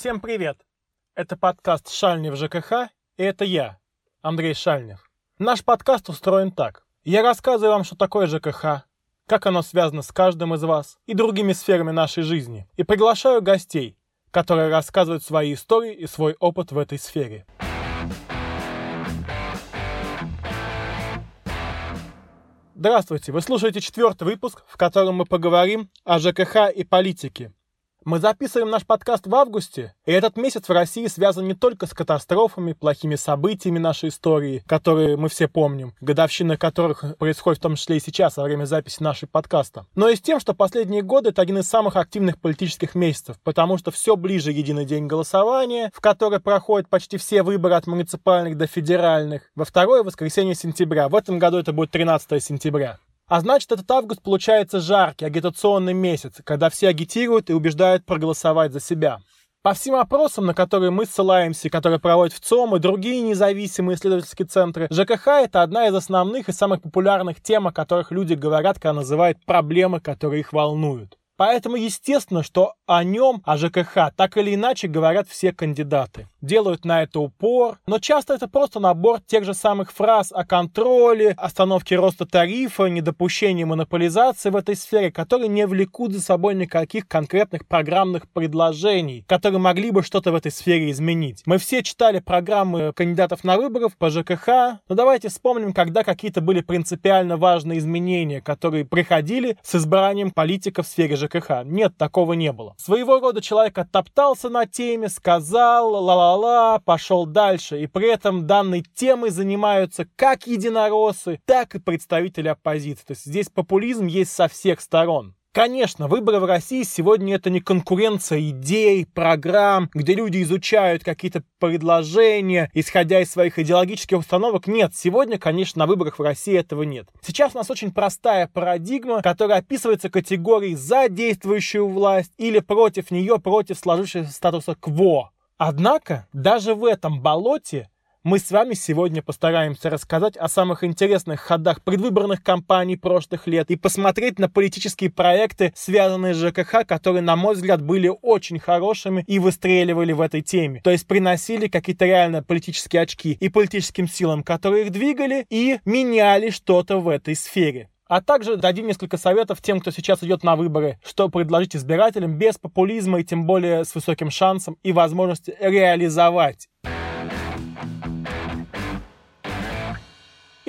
Всем привет! Это подкаст «Шальнев ЖКХ» и это я, Андрей Шальнев. Наш подкаст устроен так. Я рассказываю вам, что такое ЖКХ, как оно связано с каждым из вас и другими сферами нашей жизни, и приглашаю гостей, которые рассказывают свои истории и свой опыт в этой сфере. Здравствуйте, вы слушаете четвертый выпуск, в котором мы поговорим о ЖКХ и политике. Мы записываем наш подкаст в августе, и этот месяц в России связан не только с катастрофами, плохими событиями нашей истории, которые мы все помним, годовщина которых происходит в том числе и сейчас, во время записи нашей подкаста, но и с тем, что последние годы это один из самых активных политических месяцев, потому что все ближе единый день голосования, в который проходят почти все выборы от муниципальных до федеральных, во второе воскресенье сентября. В этом году это будет 13 сентября. А значит, этот август получается жаркий, агитационный месяц, когда все агитируют и убеждают проголосовать за себя. По всем опросам, на которые мы ссылаемся, которые проводят в ЦОМ и другие независимые исследовательские центры, ЖКХ — это одна из основных и самых популярных тем, о которых люди говорят, когда называют проблемы, которые их волнуют. Поэтому естественно, что о нем, о ЖКХ, так или иначе говорят все кандидаты. Делают на это упор, но часто это просто набор тех же самых фраз о контроле, остановке роста тарифа, недопущении монополизации в этой сфере, которые не влекут за собой никаких конкретных программных предложений, которые могли бы что-то в этой сфере изменить. Мы все читали программы кандидатов на выборов по ЖКХ, но давайте вспомним, когда какие-то были принципиально важные изменения, которые приходили с избранием политиков в сфере ЖКХ ЖКХ. Нет, такого не было. Своего рода человек оттоптался на теме, сказал ла-ла-ла, пошел дальше. И при этом данной темой занимаются как единороссы, так и представители оппозиции. То есть здесь популизм есть со всех сторон. Конечно, выборы в России сегодня это не конкуренция идей, программ, где люди изучают какие-то предложения, исходя из своих идеологических установок. Нет, сегодня, конечно, на выборах в России этого нет. Сейчас у нас очень простая парадигма, которая описывается категорией за действующую власть или против нее, против сложившегося статуса кво. Однако, даже в этом болоте мы с вами сегодня постараемся рассказать о самых интересных ходах предвыборных кампаний прошлых лет и посмотреть на политические проекты, связанные с ЖКХ, которые, на мой взгляд, были очень хорошими и выстреливали в этой теме. То есть приносили какие-то реально политические очки и политическим силам, которые их двигали, и меняли что-то в этой сфере. А также дадим несколько советов тем, кто сейчас идет на выборы, что предложить избирателям без популизма и тем более с высоким шансом и возможностью реализовать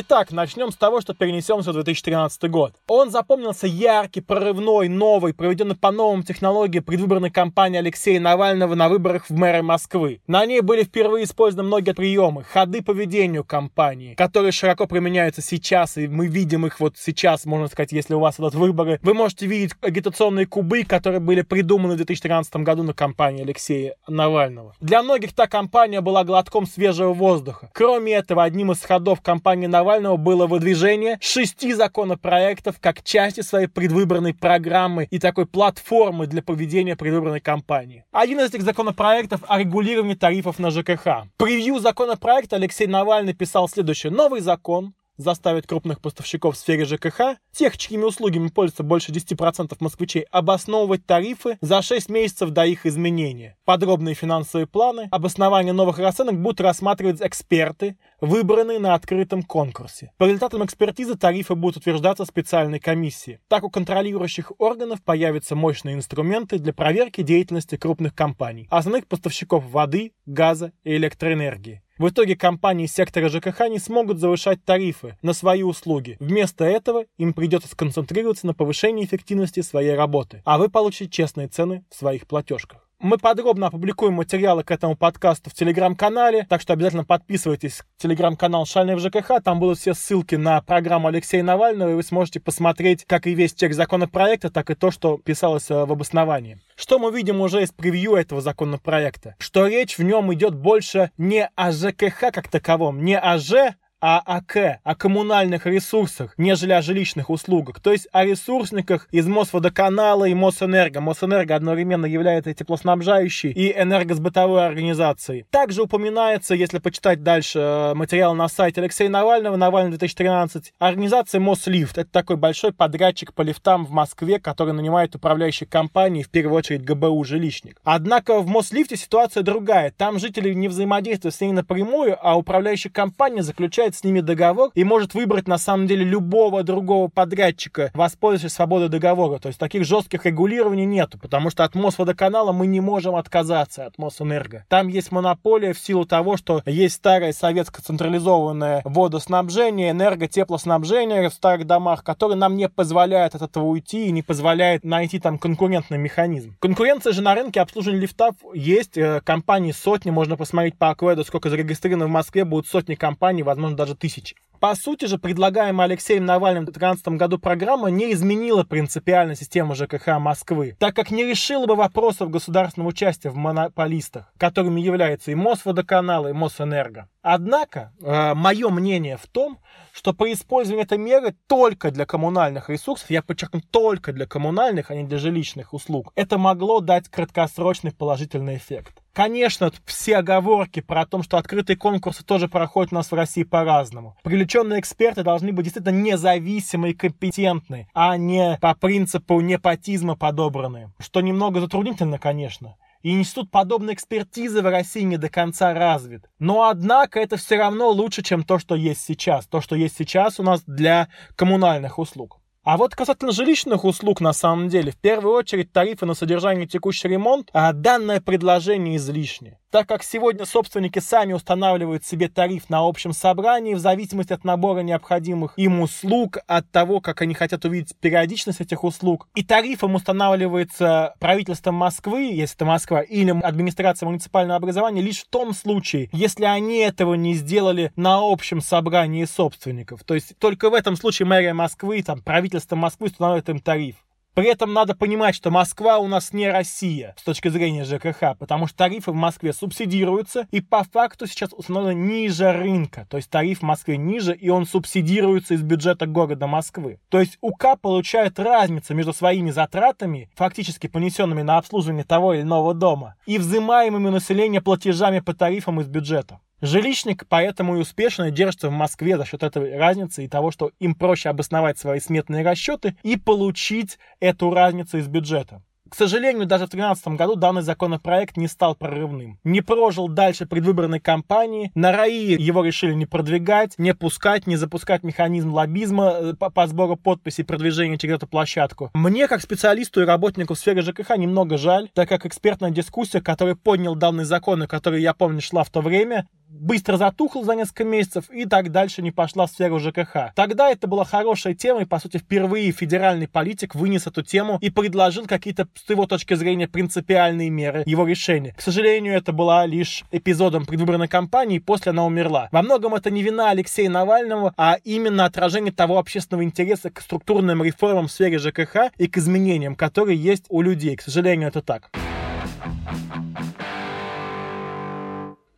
Итак, начнем с того, что перенесемся в 2013 год. Он запомнился яркий, прорывной, новый, проведенный по новым технологиям предвыборной кампании Алексея Навального на выборах в мэры Москвы. На ней были впервые использованы многие приемы, ходы по ведению кампании, которые широко применяются сейчас, и мы видим их вот сейчас, можно сказать, если у вас идут выборы. Вы можете видеть агитационные кубы, которые были придуманы в 2013 году на кампании Алексея Навального. Для многих та кампания была глотком свежего воздуха. Кроме этого, одним из ходов кампании Навального Навального было выдвижение шести законопроектов как части своей предвыборной программы и такой платформы для проведения предвыборной кампании. Один из этих законопроектов о регулировании тарифов на ЖКХ. Превью законопроекта Алексей Навальный писал следующее. Новый закон заставит крупных поставщиков в сфере ЖКХ, тех, чьими услугами пользуются больше 10% москвичей, обосновывать тарифы за 6 месяцев до их изменения. Подробные финансовые планы, обоснование новых расценок будут рассматривать эксперты, выбранные на открытом конкурсе. По результатам экспертизы тарифы будут утверждаться специальной комиссией. Так у контролирующих органов появятся мощные инструменты для проверки деятельности крупных компаний, основных поставщиков воды, газа и электроэнергии. В итоге компании сектора ЖКХ не смогут завышать тарифы на свои услуги. Вместо этого им придется сконцентрироваться на повышении эффективности своей работы, а вы получите честные цены в своих платежках. Мы подробно опубликуем материалы к этому подкасту в телеграм-канале, так что обязательно подписывайтесь телеграм-канал Шальный в ЖКХ, там будут все ссылки на программу Алексея Навального, и вы сможете посмотреть как и весь текст законопроекта, так и то, что писалось э, в обосновании. Что мы видим уже из превью этого законопроекта? Что речь в нем идет больше не о ЖКХ как таковом, не о Ж, о АК, о коммунальных ресурсах, нежели о жилищных услугах. То есть о ресурсниках из Мосводоканала и Мосэнерго. Мосэнерго одновременно является теплоснабжающей и энергосбытовой организацией. Также упоминается, если почитать дальше э, материал на сайте Алексея Навального, Навальный 2013, организация Мослифт. Это такой большой подрядчик по лифтам в Москве, который нанимает управляющие компании, в первую очередь ГБУ «Жилищник». Однако в Мослифте ситуация другая. Там жители не взаимодействуют с ними напрямую, а управляющая компания заключает с ними договор и может выбрать на самом деле любого другого подрядчика, воспользовавшись свободой договора. То есть таких жестких регулирований нету, потому что от Мосводоканала мы не можем отказаться, от Мосэнерго. Там есть монополия в силу того, что есть старое советское централизованное водоснабжение, энерготеплоснабжение в старых домах, которое нам не позволяет от этого уйти и не позволяет найти там конкурентный механизм. Конкуренция же на рынке обслуживания лифтов есть. Э, компании сотни, можно посмотреть по Акведу, сколько зарегистрировано в Москве, будут сотни компаний, возможно, даже тысячи. По сути же, предлагаемая Алексеем Навальным в 2013 году программа не изменила принципиально систему ЖКХ Москвы, так как не решила бы вопросов государственного участия в монополистах, которыми являются и Мосводоканал, и Мосэнерго. Однако, э, мое мнение в том, что при использовании этой меры только для коммунальных ресурсов, я подчеркну, только для коммунальных, а не для жилищных услуг, это могло дать краткосрочный положительный эффект. Конечно, все оговорки про то, что открытые конкурсы тоже проходят у нас в России по-разному. Привлеченные эксперты должны быть действительно независимые и компетентны, а не по принципу непотизма подобранные. Что немного затруднительно, конечно. И институт подобной экспертизы в России не до конца развит. Но, однако, это все равно лучше, чем то, что есть сейчас. То, что есть сейчас у нас для коммунальных услуг. А вот касательно жилищных услуг, на самом деле, в первую очередь тарифы на содержание текущий ремонт, а данное предложение излишне так как сегодня собственники сами устанавливают себе тариф на общем собрании в зависимости от набора необходимых им услуг, от того, как они хотят увидеть периодичность этих услуг. И тарифом устанавливается правительством Москвы, если это Москва, или администрация муниципального образования, лишь в том случае, если они этого не сделали на общем собрании собственников. То есть только в этом случае мэрия Москвы, там, правительство Москвы устанавливает им тариф. При этом надо понимать, что Москва у нас не Россия с точки зрения ЖКХ, потому что тарифы в Москве субсидируются и по факту сейчас установлены ниже рынка. То есть тариф в Москве ниже, и он субсидируется из бюджета города Москвы. То есть УК получает разницу между своими затратами, фактически понесенными на обслуживание того или иного дома, и взимаемыми у населения платежами по тарифам из бюджета. Жилищник поэтому и успешно держится в Москве за счет этой разницы и того, что им проще обосновать свои сметные расчеты и получить эту разницу из бюджета. К сожалению, даже в 2013 году данный законопроект не стал прорывным. Не прожил дальше предвыборной кампании. На РАИ его решили не продвигать, не пускать, не запускать механизм лоббизма э, по, по сбору подписей и продвижению через эту площадку. Мне, как специалисту и работнику в сфере ЖКХ, немного жаль, так как экспертная дискуссия, которая поднял данный закон, и которая, я помню, шла в то время, быстро затухла за несколько месяцев и так дальше не пошла в сферу ЖКХ. Тогда это была хорошая тема, и, по сути, впервые федеральный политик вынес эту тему и предложил какие-то, с его точки зрения, принципиальные меры его решения. К сожалению, это была лишь эпизодом предвыборной кампании, и после она умерла. Во многом это не вина Алексея Навального, а именно отражение того общественного интереса к структурным реформам в сфере ЖКХ и к изменениям, которые есть у людей. К сожалению, это так.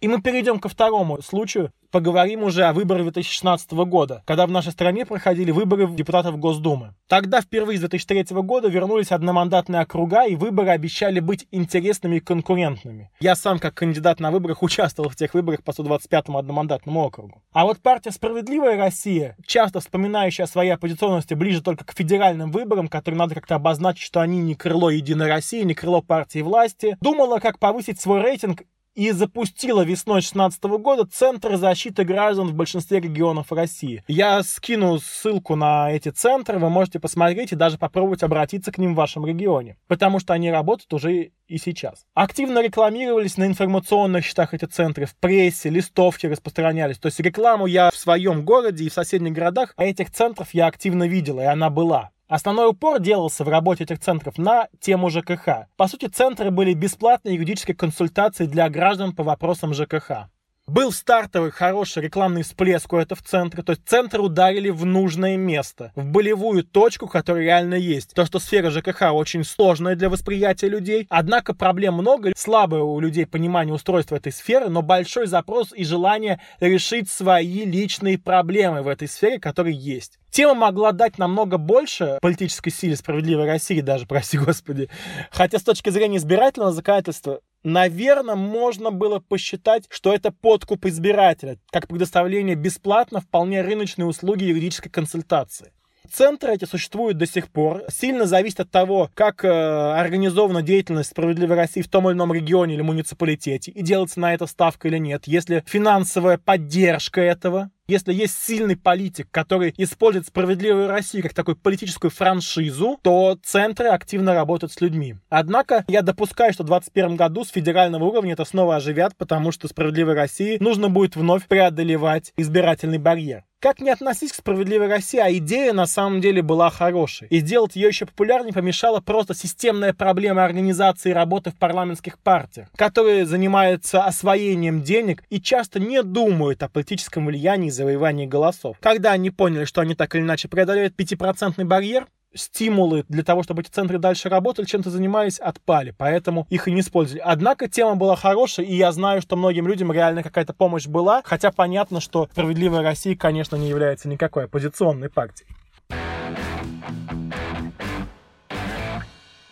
И мы перейдем ко второму случаю. Поговорим уже о выборах 2016 года, когда в нашей стране проходили выборы депутатов Госдумы. Тогда впервые с 2003 года вернулись одномандатные округа, и выборы обещали быть интересными и конкурентными. Я сам, как кандидат на выборах, участвовал в тех выборах по 125-му одномандатному округу. А вот партия «Справедливая Россия», часто вспоминающая о своей оппозиционности ближе только к федеральным выборам, которые надо как-то обозначить, что они не крыло Единой России, не крыло партии власти, думала, как повысить свой рейтинг и запустила весной 2016 года Центр защиты граждан в большинстве регионов России. Я скину ссылку на эти центры, вы можете посмотреть и даже попробовать обратиться к ним в вашем регионе, потому что они работают уже и сейчас. Активно рекламировались на информационных счетах эти центры, в прессе, листовки распространялись. То есть рекламу я в своем городе и в соседних городах этих центров я активно видела, и она была. Основной упор делался в работе этих центров на тему ЖКХ. По сути, центры были бесплатной юридической консультацией для граждан по вопросам ЖКХ. Был стартовый хороший рекламный всплеск у этого в центре, то есть центр ударили в нужное место, в болевую точку, которая реально есть. То, что сфера ЖКХ очень сложная для восприятия людей, однако проблем много, слабое у людей понимание устройства этой сферы, но большой запрос и желание решить свои личные проблемы в этой сфере, которые есть. Тема могла дать намного больше политической силе справедливой России даже, прости господи. Хотя с точки зрения избирательного законодательства Наверное, можно было посчитать, что это подкуп избирателя, как предоставление бесплатно вполне рыночной услуги юридической консультации. Центры эти существуют до сих пор. Сильно зависит от того, как э, организована деятельность «Справедливой России» в том или ином регионе или муниципалитете, и делается на это ставка или нет. Если финансовая поддержка этого, если есть сильный политик, который использует «Справедливую Россию» как такую политическую франшизу, то центры активно работают с людьми. Однако я допускаю, что в 2021 году с федерального уровня это снова оживят, потому что «Справедливой России» нужно будет вновь преодолевать избирательный барьер. Как не относись к «Справедливой России», а идея на самом деле была хорошей. И сделать ее еще популярнее помешала просто системная проблема организации работы в парламентских партиях, которые занимаются освоением денег и часто не думают о политическом влиянии и завоевании голосов. Когда они поняли, что они так или иначе преодолеют 5% барьер, стимулы для того, чтобы эти центры дальше работали, чем-то занимались, отпали, поэтому их и не использовали. Однако тема была хорошая, и я знаю, что многим людям реально какая-то помощь была, хотя понятно, что «Справедливая Россия», конечно, не является никакой оппозиционной партией.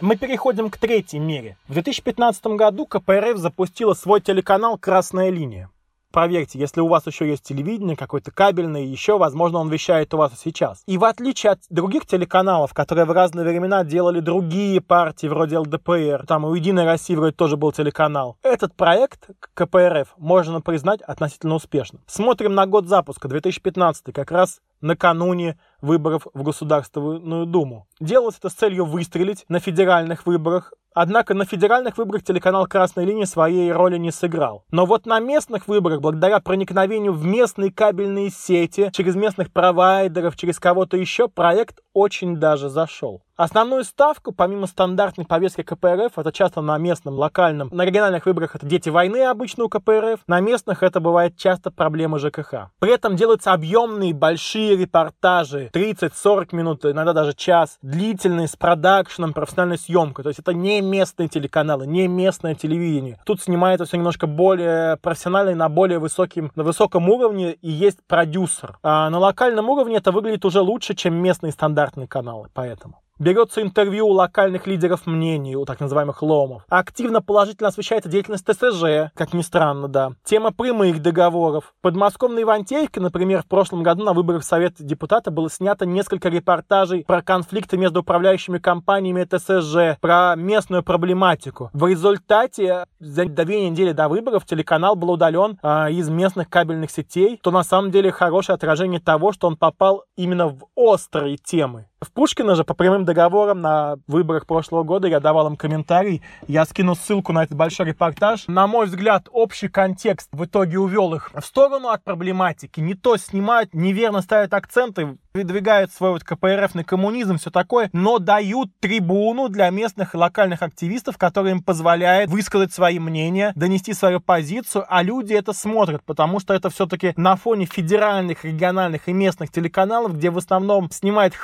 Мы переходим к третьей мере. В 2015 году КПРФ запустила свой телеканал «Красная линия». Проверьте, если у вас еще есть телевидение, какой-то кабельный, еще, возможно, он вещает у вас сейчас. И в отличие от других телеканалов, которые в разные времена делали другие партии, вроде ЛДПР, там у Единой России вроде тоже был телеканал, этот проект КПРФ можно признать относительно успешным. Смотрим на год запуска, 2015, как раз накануне выборов в Государственную Думу. Делалось это с целью выстрелить на федеральных выборах, Однако на федеральных выборах телеканал «Красная линия» своей роли не сыграл. Но вот на местных выборах, благодаря проникновению в местные кабельные сети, через местных провайдеров, через кого-то еще, проект очень даже зашел. Основную ставку, помимо стандартной повестки КПРФ, это часто на местном, локальном, на региональных выборах это дети войны обычно у КПРФ, на местных это бывает часто проблемы ЖКХ. При этом делаются объемные большие репортажи, 30-40 минут, иногда даже час, длительные, с продакшеном, профессиональной съемкой. То есть это не местные телеканалы, не местное телевидение. Тут снимается все немножко более профессионально и на более высоким, на высоком уровне и есть продюсер. А на локальном уровне это выглядит уже лучше, чем местные стандартные каналы, поэтому. Берется интервью у локальных лидеров мнений, у так называемых ломов. Активно положительно освещается деятельность ТСЖ, как ни странно, да. Тема прямых договоров. Подмосковной Ивантеевке, например, в прошлом году на выборах Совета депутата было снято несколько репортажей про конфликты между управляющими компаниями ТСЖ, про местную проблематику. В результате за две недели до выборов телеканал был удален а, из местных кабельных сетей, то на самом деле хорошее отражение того, что он попал именно в острые темы. В Пушкина же по прямым договорам на выборах прошлого года я давал им комментарий. Я скину ссылку на этот большой репортаж. На мой взгляд, общий контекст в итоге увел их в сторону от проблематики. Не то снимают, неверно ставят акценты, выдвигают свой вот КПРФный коммунизм, все такое, но дают трибуну для местных и локальных активистов, которые им позволяет высказать свои мнения, донести свою позицию, а люди это смотрят, потому что это все-таки на фоне федеральных, региональных и местных телеканалов, где в основном снимают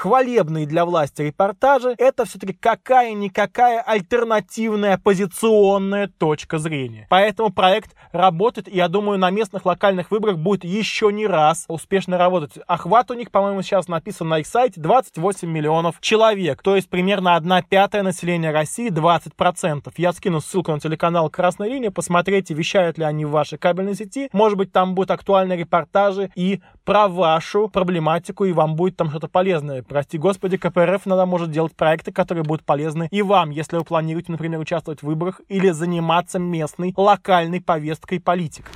хвалебные для власти репортажи, это все-таки какая-никакая альтернативная оппозиционная точка зрения. Поэтому проект работает, и я думаю, на местных локальных выборах будет еще не раз успешно работать. Охват у них, по-моему, сейчас написано на их сайте 28 миллионов человек, то есть примерно 1 пятая населения России, 20%. Я скину ссылку на телеканал Красная линия, посмотрите, вещают ли они в вашей кабельной сети. Может быть, там будут актуальные репортажи и про вашу проблематику, и вам будет там что-то полезное. Прости господи, КПРФ иногда может делать проекты, которые будут полезны и вам, если вы планируете, например, участвовать в выборах или заниматься местной, локальной повесткой политик.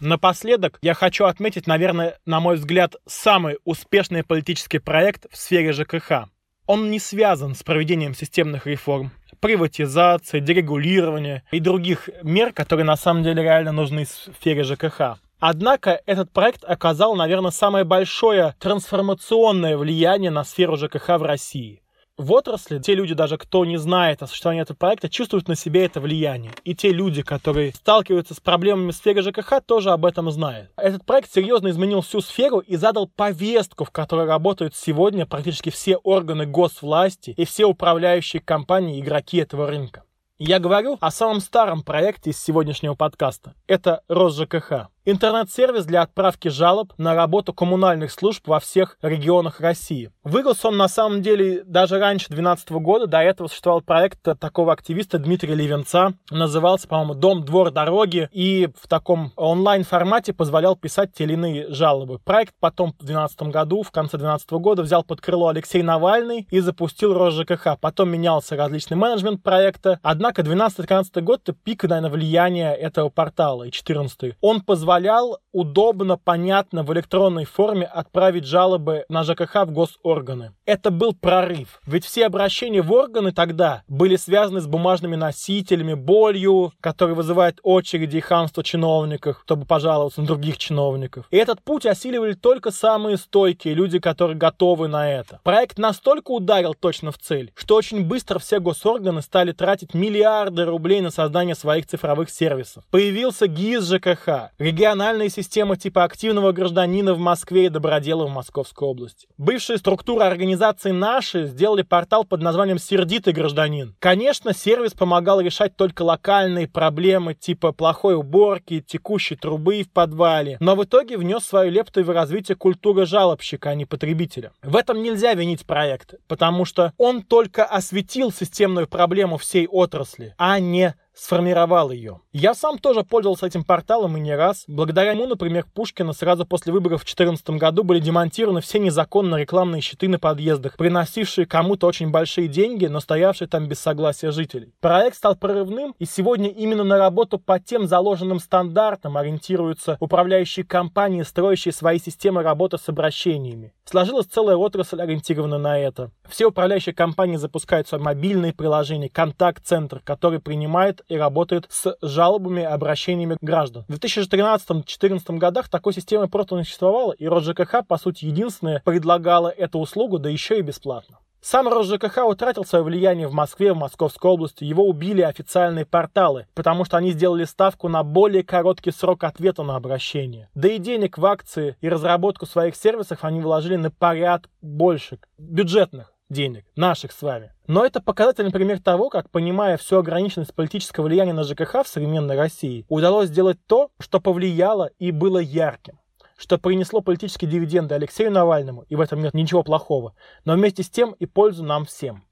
Напоследок я хочу отметить, наверное, на мой взгляд, самый успешный политический проект в сфере ЖКХ. Он не связан с проведением системных реформ, приватизации, дерегулирования и других мер, которые на самом деле реально нужны в сфере ЖКХ. Однако этот проект оказал, наверное, самое большое трансформационное влияние на сферу ЖКХ в России. в отрасли, те люди даже, кто не знает о существовании этого проекта, чувствуют на себе это влияние. И те люди, которые сталкиваются с проблемами в сфере ЖКХ, тоже об этом знают. Этот проект серьезно изменил всю сферу и задал повестку, в которой работают сегодня практически все органы госвласти и все управляющие компании, игроки этого рынка. Я говорю о самом старом проекте из сегодняшнего подкаста. Это РосЖКХ. Интернет-сервис для отправки жалоб на работу коммунальных служб во всех регионах России. Вырос он на самом деле даже раньше 2012 года. До этого существовал проект такого активиста Дмитрия Левенца. Назывался, по-моему, «Дом, двор, дороги». И в таком онлайн-формате позволял писать те или иные жалобы. Проект потом в 2012 году, в конце 2012 года, взял под крыло Алексей Навальный и запустил РосЖКХ. Потом менялся различный менеджмент проекта. Однако 12-13 год — это пик, наверное, влияния этого портала. И 14 Он позволял позволял удобно, понятно в электронной форме отправить жалобы на ЖКХ в госорганы. Это был прорыв. Ведь все обращения в органы тогда были связаны с бумажными носителями, болью, который вызывает очереди и хамство чиновников, чтобы пожаловаться на других чиновников. И этот путь осиливали только самые стойкие люди, которые готовы на это. Проект настолько ударил точно в цель, что очень быстро все госорганы стали тратить миллиарды рублей на создание своих цифровых сервисов. Появился ГИС ЖКХ, региональные системы типа активного гражданина в Москве и добродела в Московской области. Бывшие структуры организации «Наши» сделали портал под названием «Сердитый гражданин». Конечно, сервис помогал решать только локальные проблемы типа плохой уборки, текущей трубы в подвале, но в итоге внес свою лепту в развитие культуры жалобщика, а не потребителя. В этом нельзя винить проект, потому что он только осветил системную проблему всей отрасли, а не сформировал ее. Я сам тоже пользовался этим порталом и не раз. Благодаря ему, например, Пушкина сразу после выборов в 2014 году были демонтированы все незаконно рекламные щиты на подъездах, приносившие кому-то очень большие деньги, но стоявшие там без согласия жителей. Проект стал прорывным, и сегодня именно на работу по тем заложенным стандартам ориентируются управляющие компании, строящие свои системы работы с обращениями. Сложилась целая отрасль, ориентированная на это. Все управляющие компании запускают свои мобильные приложения, контакт-центр, который принимает и работает с жалобами и обращениями граждан. В 2013-2014 годах такой системы просто не существовало, и РосЖКХ, по сути, единственное предлагала эту услугу, да еще и бесплатно. Сам РосЖКХ утратил свое влияние в Москве, в Московской области. Его убили официальные порталы, потому что они сделали ставку на более короткий срок ответа на обращение. Да и денег в акции и разработку своих сервисов они вложили на поряд больше бюджетных денег, наших с вами. Но это показательный пример того, как, понимая всю ограниченность политического влияния на ЖКХ в современной России, удалось сделать то, что повлияло и было ярким что принесло политические дивиденды Алексею Навальному, и в этом нет ничего плохого, но вместе с тем и пользу нам всем.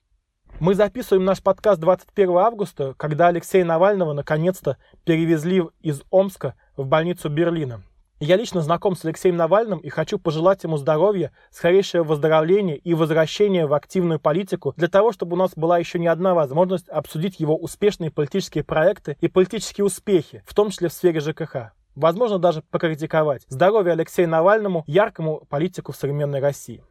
Мы записываем наш подкаст 21 августа, когда Алексея Навального наконец-то перевезли из Омска в больницу Берлина. Я лично знаком с Алексеем Навальным и хочу пожелать ему здоровья, скорейшего выздоровления и возвращения в активную политику для того, чтобы у нас была еще не одна возможность обсудить его успешные политические проекты и политические успехи, в том числе в сфере ЖКХ. Возможно, даже покритиковать. Здоровья Алексею Навальному, яркому политику в современной России.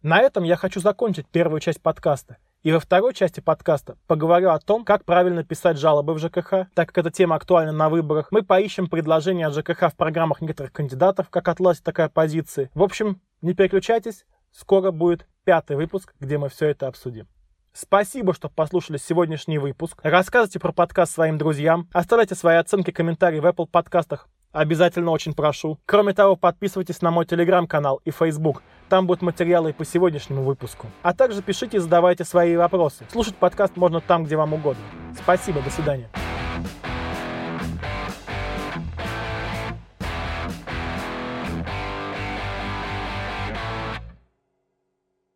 На этом я хочу закончить первую часть подкаста. И во второй части подкаста поговорю о том, как правильно писать жалобы в ЖКХ, так как эта тема актуальна на выборах. Мы поищем предложения от ЖКХ в программах некоторых кандидатов, как отладить такая позиция. В общем, не переключайтесь, скоро будет пятый выпуск, где мы все это обсудим. Спасибо, что послушали сегодняшний выпуск. Рассказывайте про подкаст своим друзьям. Оставляйте свои оценки, комментарии в Apple подкастах. Обязательно очень прошу. Кроме того, подписывайтесь на мой телеграм-канал и Facebook. Там будут материалы по сегодняшнему выпуску. А также пишите и задавайте свои вопросы. Слушать подкаст можно там, где вам угодно. Спасибо, до свидания.